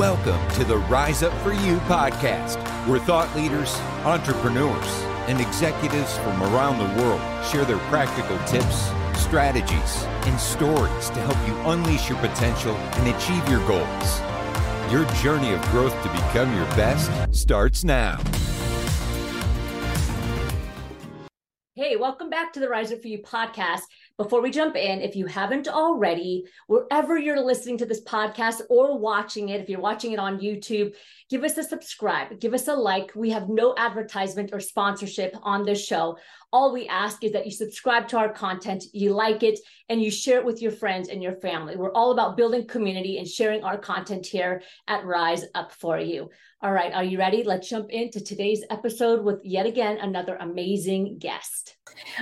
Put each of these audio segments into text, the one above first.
Welcome to the Rise Up For You podcast, where thought leaders, entrepreneurs, and executives from around the world share their practical tips, strategies, and stories to help you unleash your potential and achieve your goals. Your journey of growth to become your best starts now. Hey, welcome back to the Rise Up For You podcast. Before we jump in, if you haven't already, wherever you're listening to this podcast or watching it, if you're watching it on YouTube, give us a subscribe, give us a like. We have no advertisement or sponsorship on this show. All we ask is that you subscribe to our content, you like it, and you share it with your friends and your family. We're all about building community and sharing our content here at Rise Up For You. All right, are you ready? Let's jump into today's episode with yet again another amazing guest.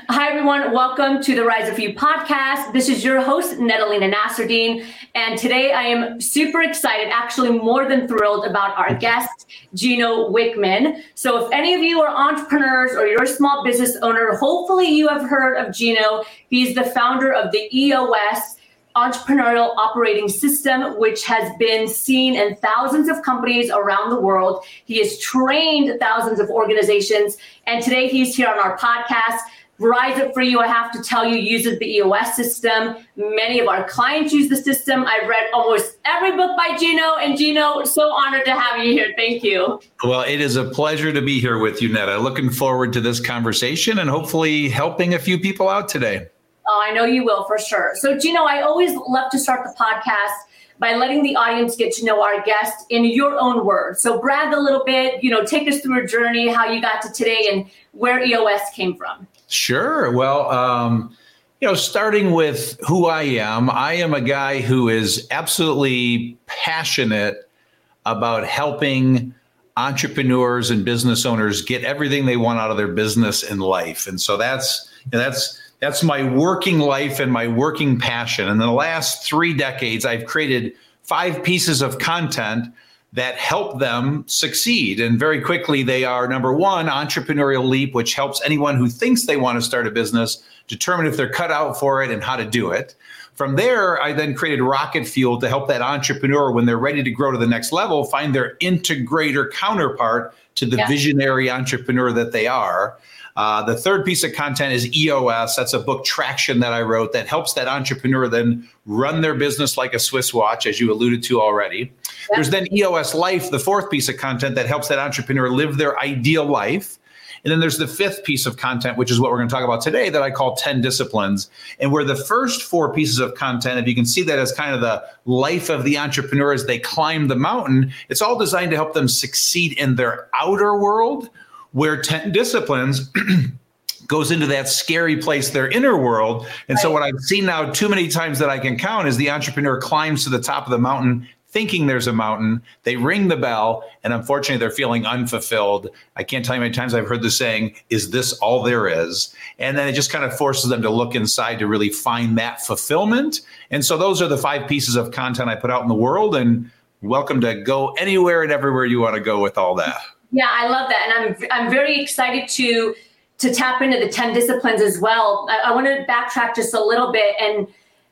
Hi, everyone. Welcome to the Rise of You podcast. This is your host, Nedalina Nasruddin. And today I am super excited, actually more than thrilled about our guest, Gino Wickman. So if any of you are entrepreneurs or you're a small business owner, hopefully you have heard of Gino. He's the founder of the EOS entrepreneurial operating system, which has been seen in thousands of companies around the world. He has trained thousands of organizations. And today he's here on our podcast. Rise Up For You, I have to tell you, uses the EOS system. Many of our clients use the system. I've read almost every book by Gino, and Gino, so honored to have you here. Thank you. Well, it is a pleasure to be here with you, Netta. Looking forward to this conversation and hopefully helping a few people out today. Oh, I know you will for sure. So, Gino, I always love to start the podcast by letting the audience get to know our guest in your own words. So, brag a little bit, you know, take us through a journey, how you got to today, and where EOS came from. Sure. Well, um, you know, starting with who I am, I am a guy who is absolutely passionate about helping entrepreneurs and business owners get everything they want out of their business and life. And so that's that's that's my working life and my working passion. And in the last three decades, I've created five pieces of content that help them succeed. And very quickly, they are number one, Entrepreneurial Leap, which helps anyone who thinks they want to start a business determine if they're cut out for it and how to do it. From there, I then created Rocket Fuel to help that entrepreneur, when they're ready to grow to the next level, find their integrator counterpart to the yeah. visionary entrepreneur that they are. Uh, the third piece of content is EOS. That's a book traction that I wrote that helps that entrepreneur then run their business like a Swiss watch, as you alluded to already. There's then EOS Life, the fourth piece of content that helps that entrepreneur live their ideal life. And then there's the fifth piece of content, which is what we're going to talk about today, that I call 10 disciplines. And where the first four pieces of content, if you can see that as kind of the life of the entrepreneur as they climb the mountain, it's all designed to help them succeed in their outer world where 10 disciplines goes into that scary place, their inner world. And right. so, what I've seen now too many times that I can count is the entrepreneur climbs to the top of the mountain thinking there's a mountain. They ring the bell, and unfortunately, they're feeling unfulfilled. I can't tell you how many times I've heard the saying, Is this all there is? And then it just kind of forces them to look inside to really find that fulfillment. And so, those are the five pieces of content I put out in the world. And welcome to go anywhere and everywhere you want to go with all that. Yeah, I love that, and I'm I'm very excited to to tap into the ten disciplines as well. I, I want to backtrack just a little bit and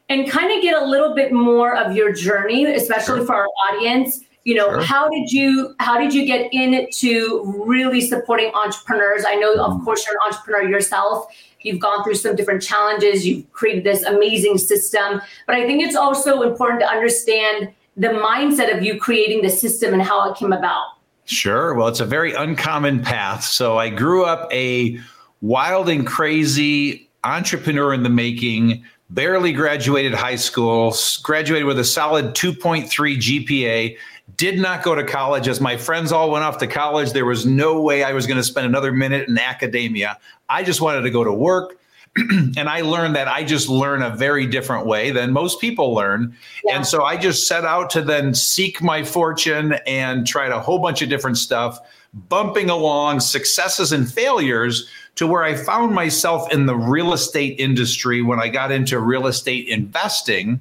and kind of get a little bit more of your journey, especially sure. for our audience. You know, sure. how did you how did you get into really supporting entrepreneurs? I know, of mm. course, you're an entrepreneur yourself. You've gone through some different challenges. You've created this amazing system, but I think it's also important to understand the mindset of you creating the system and how it came about. Sure. Well, it's a very uncommon path. So I grew up a wild and crazy entrepreneur in the making, barely graduated high school, graduated with a solid 2.3 GPA, did not go to college as my friends all went off to college. There was no way I was going to spend another minute in academia. I just wanted to go to work and I learned that I just learn a very different way than most people learn. Yeah. And so I just set out to then seek my fortune and tried a whole bunch of different stuff, bumping along successes and failures to where I found myself in the real estate industry when I got into real estate investing.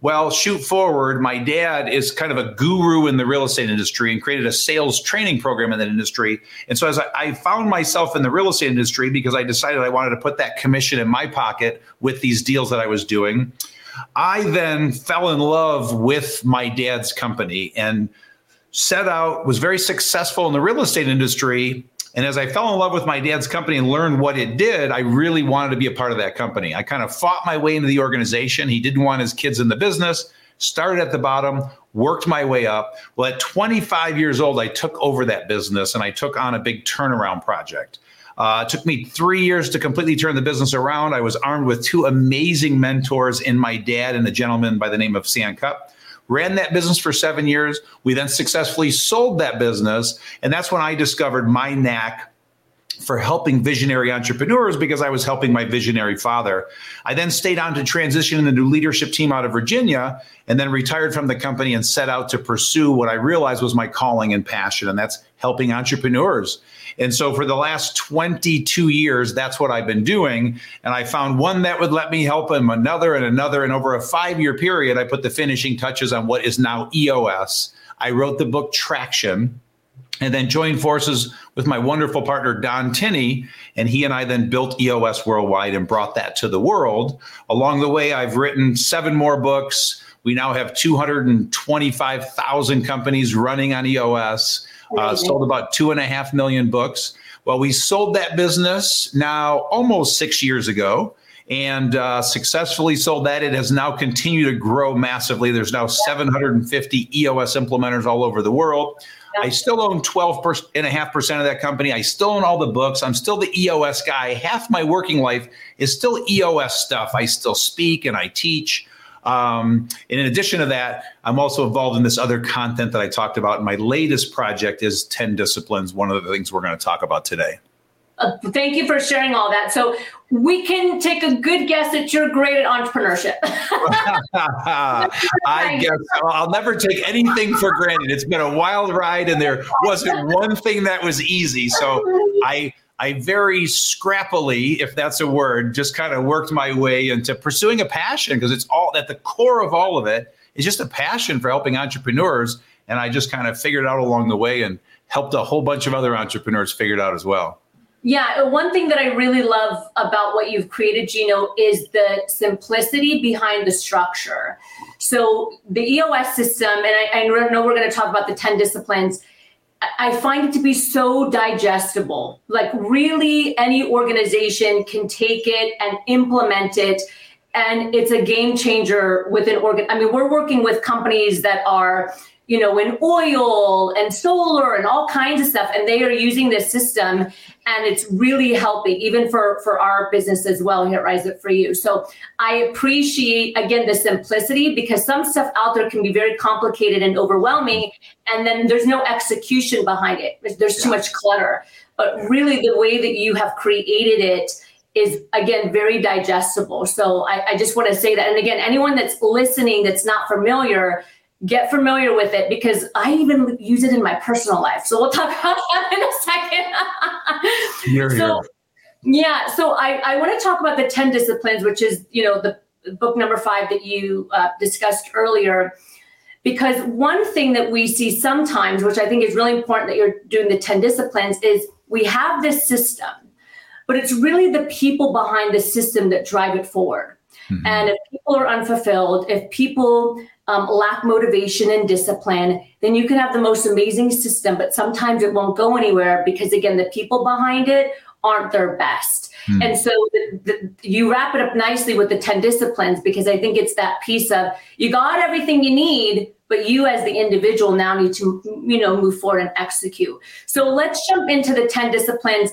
Well, shoot forward, my dad is kind of a guru in the real estate industry and created a sales training program in that industry. And so as I, I, found myself in the real estate industry because I decided I wanted to put that commission in my pocket with these deals that I was doing, I then fell in love with my dad's company and set out, was very successful in the real estate industry. And as I fell in love with my dad's company and learned what it did, I really wanted to be a part of that company. I kind of fought my way into the organization. He didn't want his kids in the business, started at the bottom, worked my way up. Well, at 25 years old, I took over that business and I took on a big turnaround project. Uh, it took me three years to completely turn the business around. I was armed with two amazing mentors in my dad and a gentleman by the name of Sam Cupp. Ran that business for seven years. We then successfully sold that business. And that's when I discovered my knack for helping visionary entrepreneurs because I was helping my visionary father. I then stayed on to transition in the new leadership team out of Virginia and then retired from the company and set out to pursue what I realized was my calling and passion, and that's helping entrepreneurs. And so for the last 22 years, that's what I've been doing. And I found one that would let me help him, another and another. And over a five year period, I put the finishing touches on what is now EOS. I wrote the book Traction and then joined forces with my wonderful partner Don Tinney, and he and I then built EOS Worldwide and brought that to the world. Along the way, I've written seven more books. We now have 225,000 companies running on EOS uh, sold about two and a half million books. Well, we sold that business now almost six years ago and uh, successfully sold that. It has now continued to grow massively. There's now 750 EOS implementers all over the world. I still own 12 and a half percent of that company. I still own all the books. I'm still the EOS guy. Half my working life is still EOS stuff. I still speak and I teach. Um, and in addition to that, I'm also involved in this other content that I talked about. My latest project is 10 disciplines, one of the things we're going to talk about today. Uh, thank you for sharing all that. So we can take a good guess that you're great at entrepreneurship. I guess I'll never take anything for granted. It's been a wild ride, and there wasn't one thing that was easy. So I I very scrappily, if that's a word, just kind of worked my way into pursuing a passion because it's all at the core of all of it is just a passion for helping entrepreneurs. And I just kind of figured out along the way and helped a whole bunch of other entrepreneurs figure it out as well. Yeah, one thing that I really love about what you've created, Gino, is the simplicity behind the structure. So the EOS system, and I, I know we're going to talk about the 10 disciplines I find it to be so digestible. Like, really, any organization can take it and implement it. And it's a game changer within organ. I mean, we're working with companies that are you know, in oil and solar and all kinds of stuff. And they are using this system and it's really helping even for, for our business as well here at Rise Up For You. So I appreciate, again, the simplicity because some stuff out there can be very complicated and overwhelming. And then there's no execution behind it. There's too much clutter. But really the way that you have created it is again very digestible. So I, I just want to say that. And again, anyone that's listening that's not familiar, get familiar with it because I even use it in my personal life. So we'll talk about that in a second. You're so, here. yeah, so I, I want to talk about the 10 disciplines, which is, you know, the book number five that you uh, discussed earlier. Because one thing that we see sometimes, which I think is really important that you're doing the 10 disciplines, is we have this system, but it's really the people behind the system that drive it forward. Mm-hmm. And if people are unfulfilled, if people um, lack motivation and discipline, then you can have the most amazing system, but sometimes it won't go anywhere because, again, the people behind it aren't their best. Hmm. And so the, the, you wrap it up nicely with the 10 disciplines because I think it's that piece of you got everything you need, but you as the individual now need to, you know, move forward and execute. So let's jump into the 10 disciplines.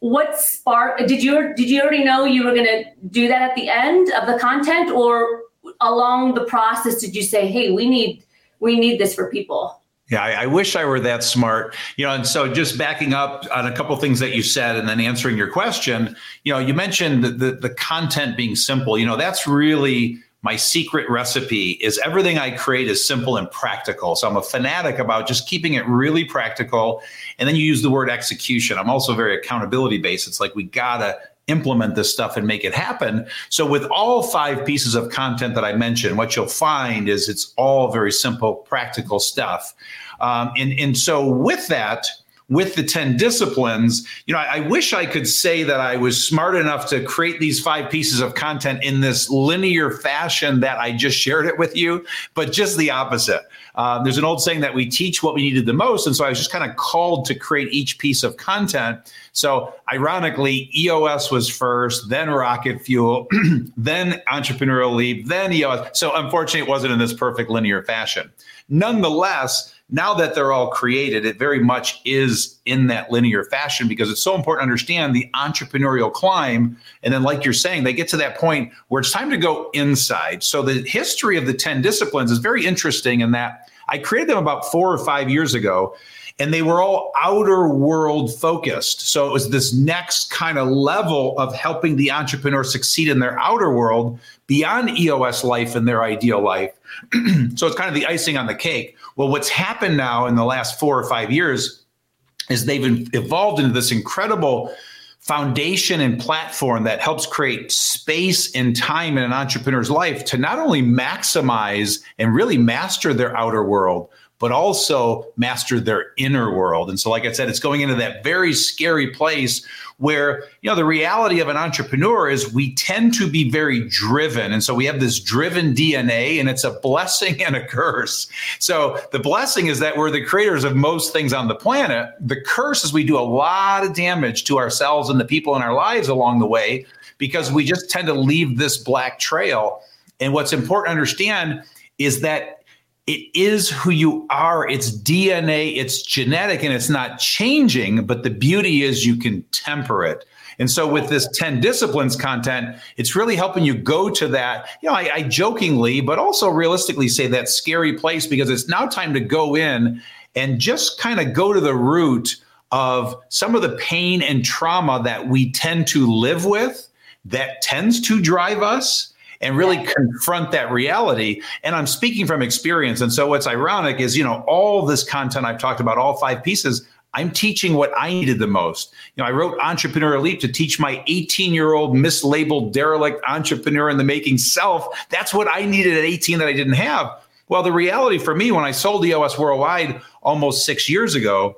What spark did you did you already know you were going to do that at the end of the content or along the process did you say, hey, we need we need this for people? Yeah, I, I, wish I were that smart. You know, and so just backing up on a couple things that you said and then answering your question, you know, you mentioned the, the, the content being simple. You know, that's really my secret recipe is everything I create is simple and practical. So I'm a fanatic about just keeping it really practical. And then you use the word execution. I'm also very accountability based. It's like we gotta implement this stuff and make it happen. So, with all five pieces of content that I mentioned, what you'll find is it's all very simple, practical stuff. Um, and, and so, with that, with the 10 disciplines, you know, I, I, wish I could say that I was smart enough to create these five pieces of content in this linear fashion that I just shared it with you, but just the opposite. Um, there's an old saying that we teach what we needed the most. And so I was just kind of called to create each piece of content. So ironically, EOS was first, then Rocket Fuel, then Entrepreneurial Leap, then EOS. So unfortunately, it wasn't in this perfect linear fashion. Nonetheless, now that they're all created, it very much is in that linear fashion because it's so important to understand the entrepreneurial climb. And then, like you're saying, they get to that point where it's time to go inside. So, the history of the 10 disciplines is very interesting in that I created them about four or five years ago and they were all outer world focused. So it was this next kind of level of helping the entrepreneur succeed in their outer world beyond EOS life and their ideal life. so it's kind of the icing on the cake. Well, what's happened now in the last four or five years is they've evolved into this incredible foundation and platform that helps create space and time in an entrepreneur's life to not only maximize and really master their outer world, but also master their inner world. And so, like I said, it's going into that very scary place where, you know, the reality of an entrepreneur is we tend to be very driven. And so we have this driven DNA, and it's a blessing and a curse. So the blessing is that we're the creators of most things on the planet. The curse is we do a lot of damage to ourselves and the people in our lives along the way because we just tend to leave this black trail. And what's important to understand is that it is who you are. It's DNA, it's genetic, and it's not changing. But the beauty is you can temper it. And so with this 10 disciplines content, it's really helping you go to that, you know, I, I jokingly, but also realistically say that scary place because it's now time to go in and just kind of go to the root of some of the pain and trauma that we tend to live with that tends to drive us and really confront that reality. And I'm speaking from experience. And so what's ironic is, you know, all this content I've talked about, all five pieces, I'm teaching what I needed the most. You know, I wrote Entrepreneur Leap to teach my 18 year old mislabeled derelict entrepreneur in the making self. That's what I needed at 18 that I didn't have. Well, the reality for me, when I sold EOS Worldwide almost six years ago,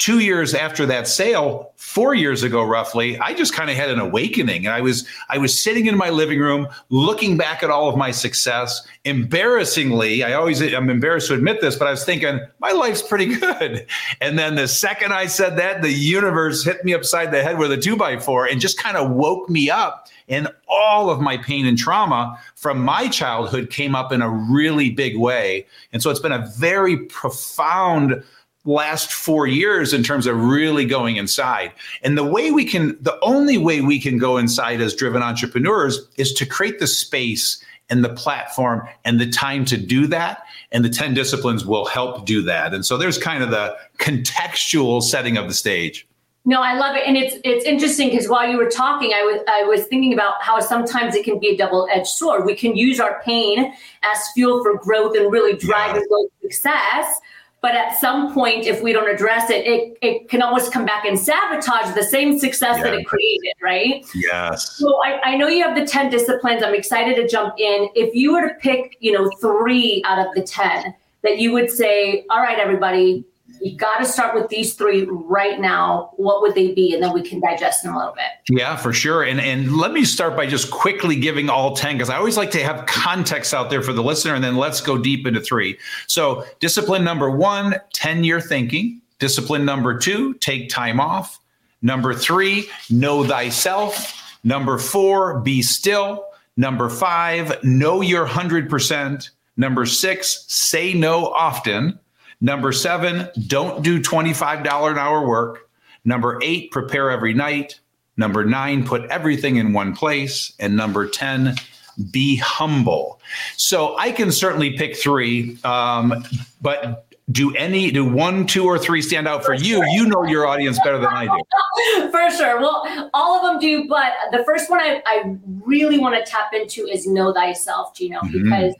two years after that sale four years ago roughly i just kind of had an awakening. And i was i was sitting in my living room looking back at all of my success. Embarrassingly i always i'm embarrassed to admit this but i was thinking my life's pretty good. And then the second i said that the universe hit me upside the head with a two by four and just kind of woke me up. And all of my pain and trauma from my childhood came up in a really big way. And so it's been a very profound last four years in terms of really going inside. And the way we can, the only way we can go inside as driven entrepreneurs is to create the space and the platform and the time to do that. And the 10 disciplines will help do that. And so there's kind of the contextual setting of the stage. No, I love it, and it's it's interesting because while you were talking, I was I was thinking about how sometimes it can be a double edged sword. We can use our pain as fuel for growth and really drive yeah. success, but at some point, if we don't address it, it, it can always come back and sabotage the same success yeah. that it created, right? Yes. So I, I know you have the 10 disciplines. I'm excited to jump in. If you were to pick, you know, three out of the 10 that you would say, all right, everybody, you got to start with these three right now. What would they be? And then we can digest them a little bit. Yeah, for sure. And and let me start by just quickly giving all 10 because I always like to have context out there for the listener. And then let's go deep into three. So, discipline number one 10 year thinking. Discipline number two, take time off. Number three, know thyself. Number four, be still. Number five, know your 100%. Number six, say no often. Number seven, don't do $25 an hour work. Number eight, prepare every night. Number nine, put everything in one place. And number 10, be humble. So I can certainly pick three, um, but do any, do one, two, or three stand out for you? You know your audience better than I do. for sure. Well, all of them do, but the first one I, I really want to tap into is know thyself, Gino, mm-hmm. because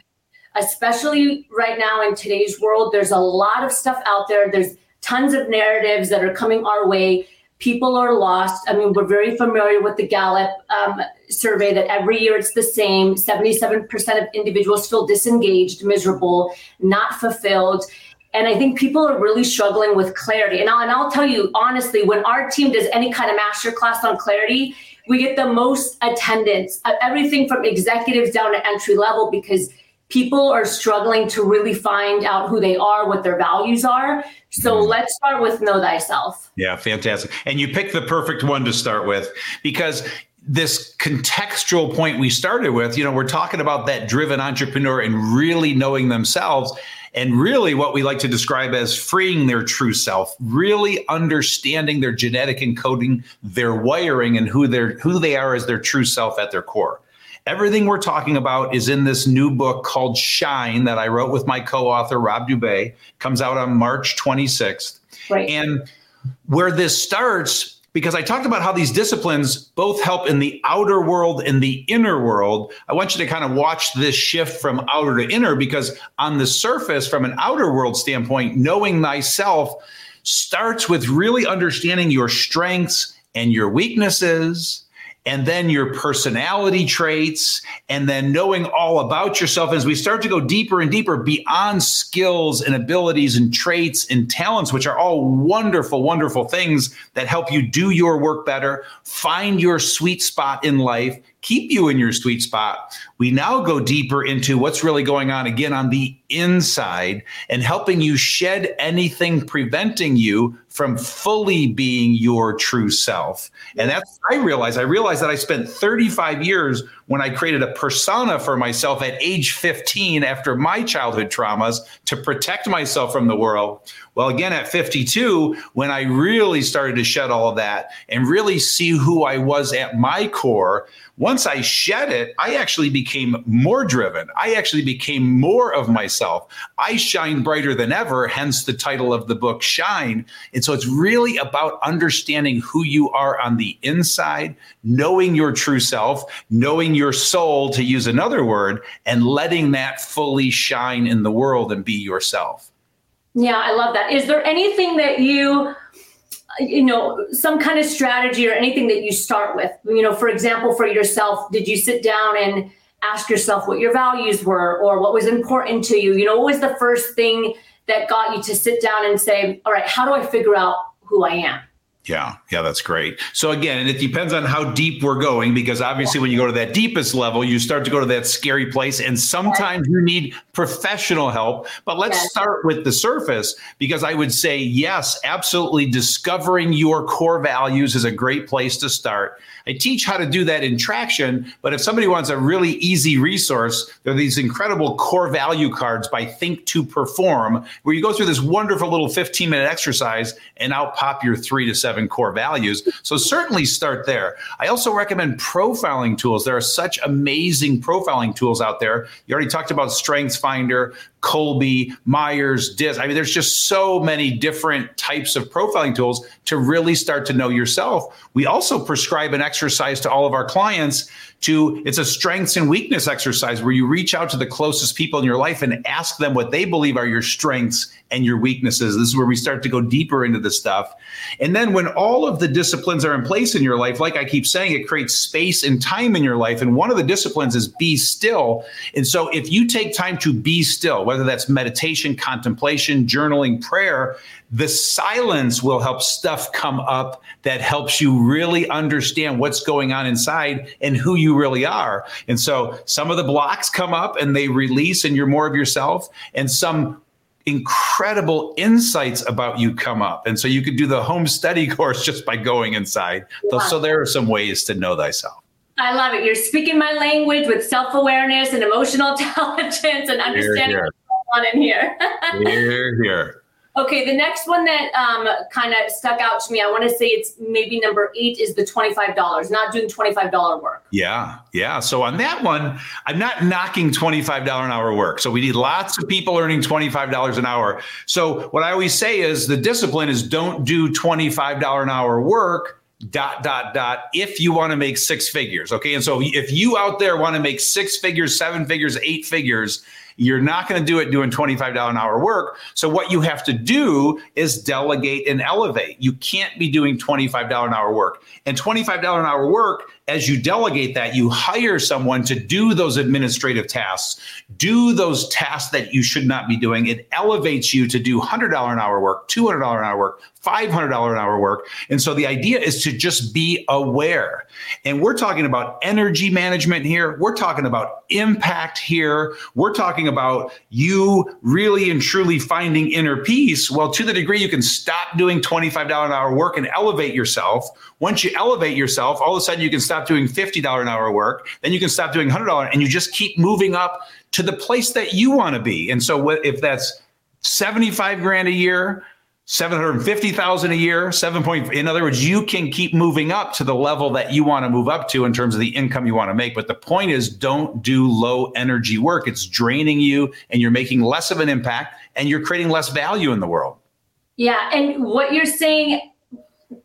especially right now in today's world. There's a lot of stuff out there. There's tons of narratives that are coming our way. People are lost. I mean, we're very familiar with the Gallup um, survey that every year it's the same 77% of individuals feel disengaged, miserable, not fulfilled. And I think people are really struggling with clarity. And I'll, and I'll tell you honestly, when our team does any kind of masterclass on clarity, we get the most attendance, uh, everything from executives down to entry level, because people are struggling to really find out who they are, what their values are. So mm-hmm. let's start with know thyself. Yeah, fantastic. And you picked the perfect one to start with because this contextual point we started with, you know, we're talking about that driven entrepreneur and really knowing themselves and really what we like to describe as freeing their true self, really understanding their genetic encoding, their wiring and who they're who they are as their true self at their core. Everything we're talking about is in this new book called Shine that I wrote with my co-author Rob Dube. Comes out on March 26th. Right. And where this starts because I talked about how these disciplines both help in the outer world and the inner world. I want you to kind of watch this shift from outer to inner because, on the surface, from an outer world standpoint, knowing thyself starts with really understanding your strengths and your weaknesses and then your personality traits, and then knowing all about yourself. As we start to go deeper and deeper beyond skills and abilities and traits and talents, which are all wonderful, wonderful things that help you do your work better, find your sweet spot in life, keep you in your sweet spot. We now go deeper into what's really going on again on the inside and helping you shed anything preventing you from fully being your true self. And that's, I realize, I realized that I spent 35 years when I created a persona for myself at age 15 after my childhood traumas to protect myself from the world. Well, again, at 52, when I really started to shed all of that and really see who I was at my core, once I shed it, I actually became more driven. I actually became more of myself. I shine brighter than ever, hence the title of the book, Shine. And so it's really about understanding who you are on the inside, knowing your true self, knowing your soul, to use another word, and letting that fully shine in the world and be yourself. Yeah, I love that. Is there anything that you you know some kind of strategy or anything that you start with. You know for example for yourself did you sit down and ask yourself what your values were or what was important to you? You know what was the first thing that got you to sit down and say all right how do i figure out who i am yeah, yeah, that's great. So again, and it depends on how deep we're going because obviously when you go to that deepest level, you start to go to that scary place and sometimes you need professional help. But let's yes. start with the surface because I would say yes, absolutely discovering your core values is a great place to start. I teach how to do that in traction, but if somebody wants a really easy resource, there are these incredible core value cards by Think2Perform, where you go through this wonderful little 15 minute exercise and out pop your three to seven core values. So certainly start there. I also recommend profiling tools. There are such amazing profiling tools out there. You already talked about Strengths Finder, Kolbe, Myers, DISC. I mean, there's just so many different types of profiling tools to really start to know yourself. We also prescribe an exercise to all of our clients to it's a strengths and weakness exercise where you reach out to the closest people in your life and ask them what they believe are your strengths and your weaknesses. This is where we start to go deeper into the stuff. And then when all of the disciplines are in place in your life, like I keep saying, it creates space and time in your life. And one of the disciplines is be still. And so if you take time to be still, whether that's meditation, contemplation, journaling, prayer, the silence will help stuff come up that helps you really understand what's going on inside and who you really are. And so some of the blocks come up and they release and you're more of yourself and some incredible insights about you come up. And so you could do the home study course just by going inside. Yeah. So there are some ways to know thyself. I love it. You're speaking my language with self awareness and emotional intelligence and understanding here, here. what's going on in here. here, here. Okay, the next one that um, kind of stuck out to me, I want to say it's maybe number eight is the $25, not doing $25 work. Yeah, yeah. So on that one, I'm not knocking $25 an hour work. So we need lots of people earning $25 an hour. So what I always say is the discipline is don't do $25 an hour work dot dot dot if you want to make six figures okay and so if you out there want to make six figures seven figures eight figures You're not going to do it doing $25 an hour work. So what you have to do is delegate and elevate. You can't be doing $25 an hour work. And $25 an hour work as you delegate that, you hire someone to do those administrative tasks, do those tasks that you should not be doing. It elevates you to do $100 an hour work, $200 an hour work, $500 an hour work. And so the idea is to just be aware. And we're talking about energy management here. We're talking about impact here. We're talking about you really and truly finding inner peace. Well, to the degree you can stop doing $25 an hour work and elevate yourself. Once you elevate yourself, all of a sudden you can stop doing $50 an hour work. Then you can stop doing $100 and you just keep moving up to the place that you want to be. And so if that's 75 grand a year, 750,000 a year, 7 point in other words, you can keep moving up to the level that you want to move up to in terms of the income you want to make, but the point is don't do low energy work. It's draining you and you're making less of an impact and you're creating less value in the world. Yeah, and what you're saying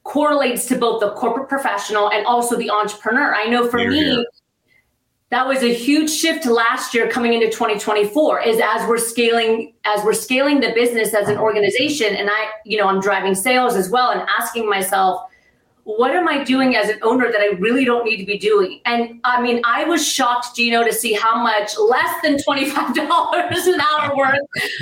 correlates to both the corporate professional and also the entrepreneur. I know for here, me here that was a huge shift last year coming into 2024 is as we're scaling as we're scaling the business as an uh-huh. organization and i you know i'm driving sales as well and asking myself what am i doing as an owner that i really don't need to be doing and i mean i was shocked gino to see how much less than $25 an hour worth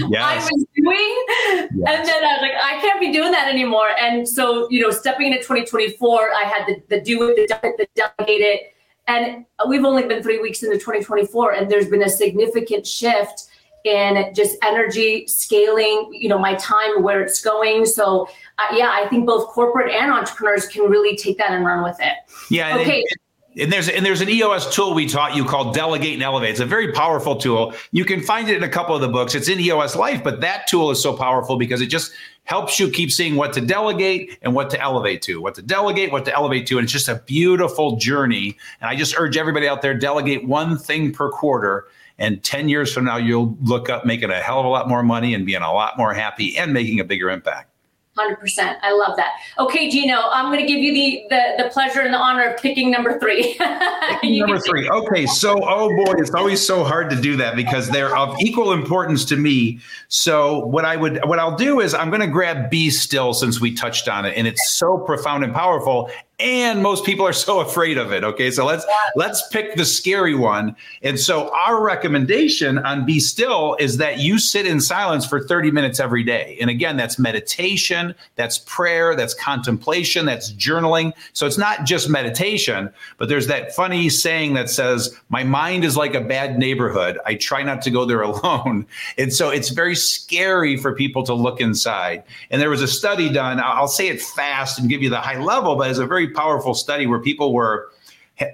yes. i was doing yes. and then i was like i can't be doing that anymore and so you know stepping into 2024 i had the, the do it the, the delegate it and we've only been three weeks into 2024, and there's been a significant shift in just energy scaling, you know, my time, where it's going. So, uh, yeah, I think both corporate and entrepreneurs can really take that and run with it. Yeah. Okay. And, and there's and there's an EOS tool we taught you called Delegate and Elevate. It's a very powerful tool. You can find it in a couple of the books. It's in EOS Life, but that tool is so powerful because it just helps you keep seeing what to delegate and what to elevate to, what to delegate, what to elevate to. And it's just a beautiful journey. And I just urge everybody out there delegate one thing per quarter. And 10 years from now, you'll look up making a hell of a lot more money and being a lot more happy and making a bigger impact. 100%. I love that. Okay, Gino, I'm going to give you the, the, the pleasure and the honor of picking number three. number three. Okay, so, oh boy, it's always so hard to do that because they're of equal importance to me. So, what I would, what I'll do is I'm going to grab Be Still since we touched on it and it's so profound and powerful and most people are so afraid of it okay? So let's let's pick the scary one. And so our recommendation on be still is that you sit in silence for 30 minutes every day. And again that's meditation that's prayer that's contemplation that's journaling. So it's not just meditation but there's that funny saying that says my mind is like a bad neighborhood. I try not to go there alone. And so it's very scary for people to look inside. And there was a study done i'll say it fast and give you the high level but it's a very very powerful study where people were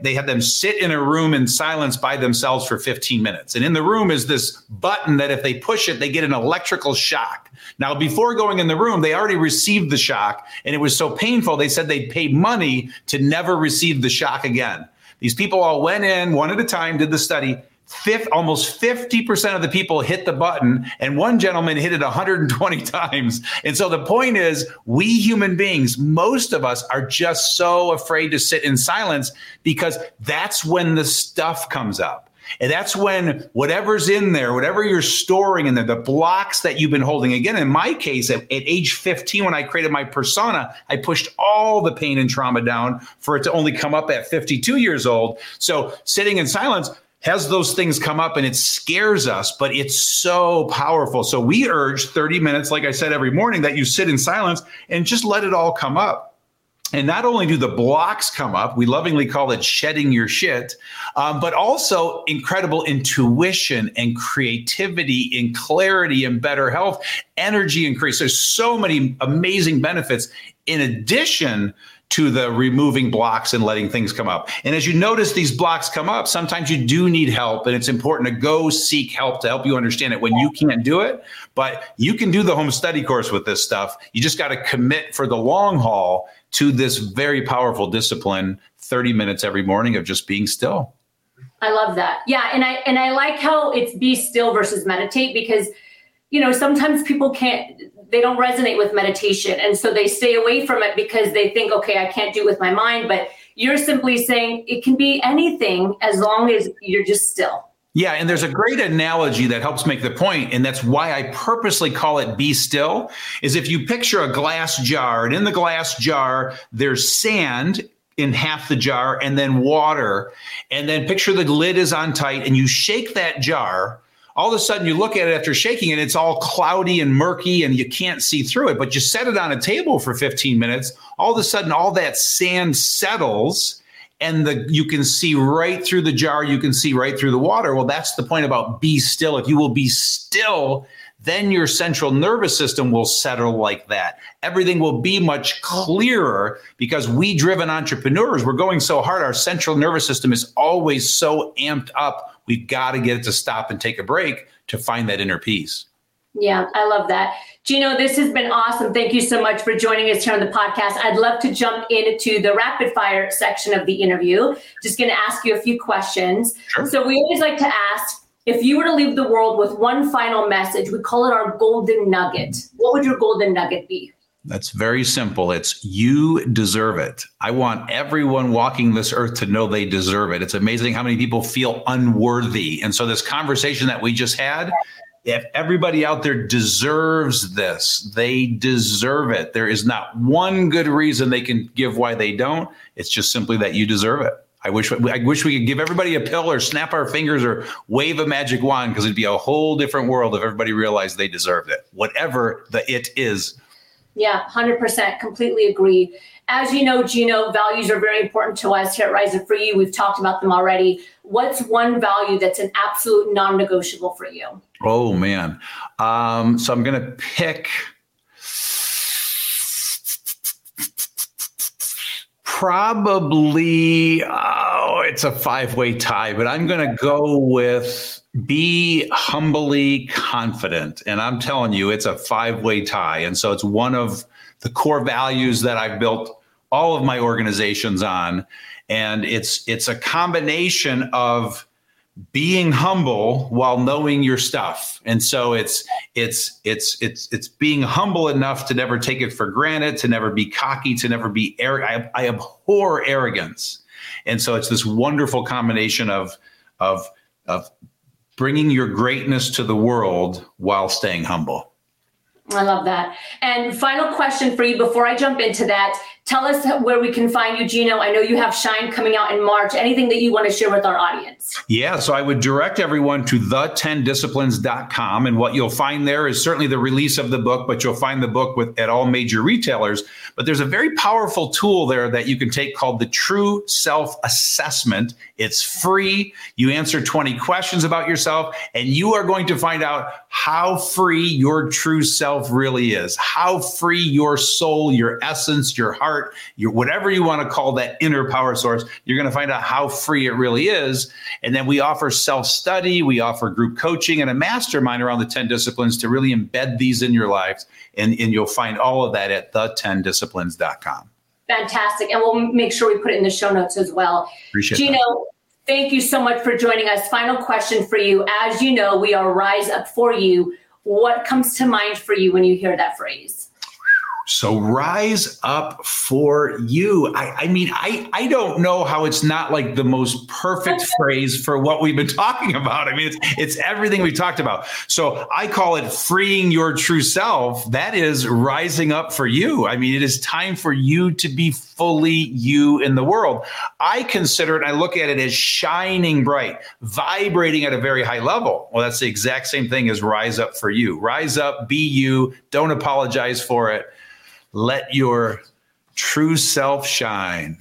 they had them sit in a room in silence by themselves for 15 minutes. And in the room is this button that if they push it, they get an electrical shock. Now, before going in the room, they already received the shock and it was so painful, they said they'd pay money to never receive the shock again. These people all went in one at a time, did the study, fifth, almost 50% of the people hit the button, and one gentleman hit it 120 times. And so the point is, we human beings, most of us are just so afraid to sit in silence because that's when the stuff comes up. And that's when whatever's in there, whatever you're storing in there, the blocks that you've been holding. Again, in my case, at, at, age 15, when I created my persona, I pushed all the pain and trauma down for it to only come up at 52 years old. So sitting in silence, has those things come up and it scares us, but it's so powerful. So we urge 30 minutes, like I said, every morning that you sit in silence and just let it all come up. And not only do the blocks come up, we lovingly call it shedding your shit, um, but also incredible intuition and creativity and clarity and better health, energy increase. There's so many amazing benefits in addition to the removing blocks and letting things come up. And as you notice these blocks come up, sometimes you do need help, and it's important to go seek help to help you understand it when you can't do it. But you can do the home study course with this stuff. You just got to commit for the long haul to this very powerful discipline 30 minutes every morning of just being still. I love that. Yeah, and I and I like how it's be still versus meditate because you know, sometimes people can't they don't resonate with meditation and so they stay away from it because they think okay i can't do it with my mind but you're simply saying it can be anything as long as you're just still Yeah, and there's a great analogy that helps make the point, and that's why I purposely call it be still. Is if you picture a glass jar, and in the glass jar, there's sand in half the jar and then water, and then picture the lid is on tight, and you shake that jar. All of a sudden, you look at it after shaking it, it's all cloudy and murky, and you can't see through it. But you set it on a table for 15 minutes, all of a sudden, all that sand settles and the you can see right through the jar you can see right through the water well that's the point about be still if you will be still then your central nervous system will settle like that everything will be much clearer because we driven entrepreneurs we're going so hard our central nervous system is always so amped up we've got to get it to stop and take a break to find that inner peace yeah, I love that. Gino, this has been awesome. Thank you so much for joining us here on the podcast. I'd love to jump into the rapid fire section of the interview. Just going to ask you a few questions. Sure. So, we always like to ask if you were to leave the world with one final message, we call it our golden nugget. What would your golden nugget be? That's very simple. It's you deserve it. I want everyone walking this earth to know they deserve it. It's amazing how many people feel unworthy. And so, this conversation that we just had if everybody out there deserves this, they deserve it. There is not one good reason they can give why they don't. It's just simply that you deserve it. I wish I wish we could give everybody a pill or snap our fingers or wave a magic wand because it'd be a whole different world if everybody realized they deserved it, whatever the it is. Yeah, 100% completely agree. As you know, Gino, values are very important to us here at Rise Up For You. We've talked about them already. What's one value that's an absolute non negotiable for you? Oh, man. Um, so I'm going to pick probably, oh, it's a five way tie, but I'm going to go with be humbly confident. And I'm telling you, it's a five way tie. And so it's one of the core values that I've built all of my organizations on and it's it's a combination of being humble while knowing your stuff and so it's it's it's it's it's being humble enough to never take it for granted to never be cocky to never be arrogant I, I abhor arrogance and so it's this wonderful combination of of of bringing your greatness to the world while staying humble I love that. And final question for you before I jump into that. Tell us where we can find you, Gino. I know you have Shine coming out in March. Anything that you want to share with our audience? Yeah, so I would direct everyone to the10disciplines.com. And what you'll find there is certainly the release of the book, but you'll find the book with at all major retailers. But there's a very powerful tool there that you can take called the True Self Assessment. It's free. You answer 20 questions about yourself, and you are going to find out how free your true self really is, how free your soul, your essence, your heart, heart, your whatever you want to call that inner power source, you're going to find out how free it really is. And then we offer self study, we offer group coaching, and a mastermind around the 10 disciplines to really embed these in your lives. And, and you'll find all of that at the10disciplines.com. Fantastic. And we'll make sure we put it in the show notes as well. Appreciate Gino, that. Thank you so much for joining us. Final question for you. As you know, we are Rise Up for You. What comes to mind for you when you hear that phrase? So rise up for you. I, I, mean, I, I don't know how it's not like the most perfect phrase for what we've been talking about. I mean, it's, it's everything we talked about. So I call it freeing your true self. That is rising up for you. I mean, it is time for you to be fully you in the world. I consider it, I look at it as shining bright, vibrating at a very high level. Well, that's the exact same thing as rise up for you. Rise up, be you, don't apologize for it let your true self shine.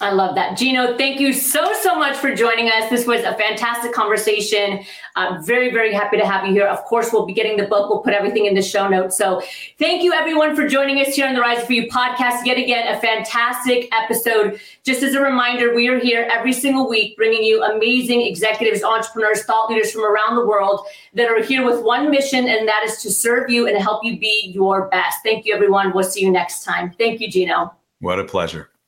I love that. Gino, thank you so, so much for joining us. This was a fantastic conversation. I'm very, very happy to have you here. Of course, we'll be getting the book. We'll put everything in the show notes. So thank you, everyone, for joining us here on the Rise for You podcast. Yet again, a fantastic episode. Just as a reminder, we are here every single week bringing you amazing executives, entrepreneurs, thought leaders from around the world that are here with one mission, and that is to serve you and help you be your best. Thank you, everyone. We'll see you next time. Thank you, Gino. What a pleasure.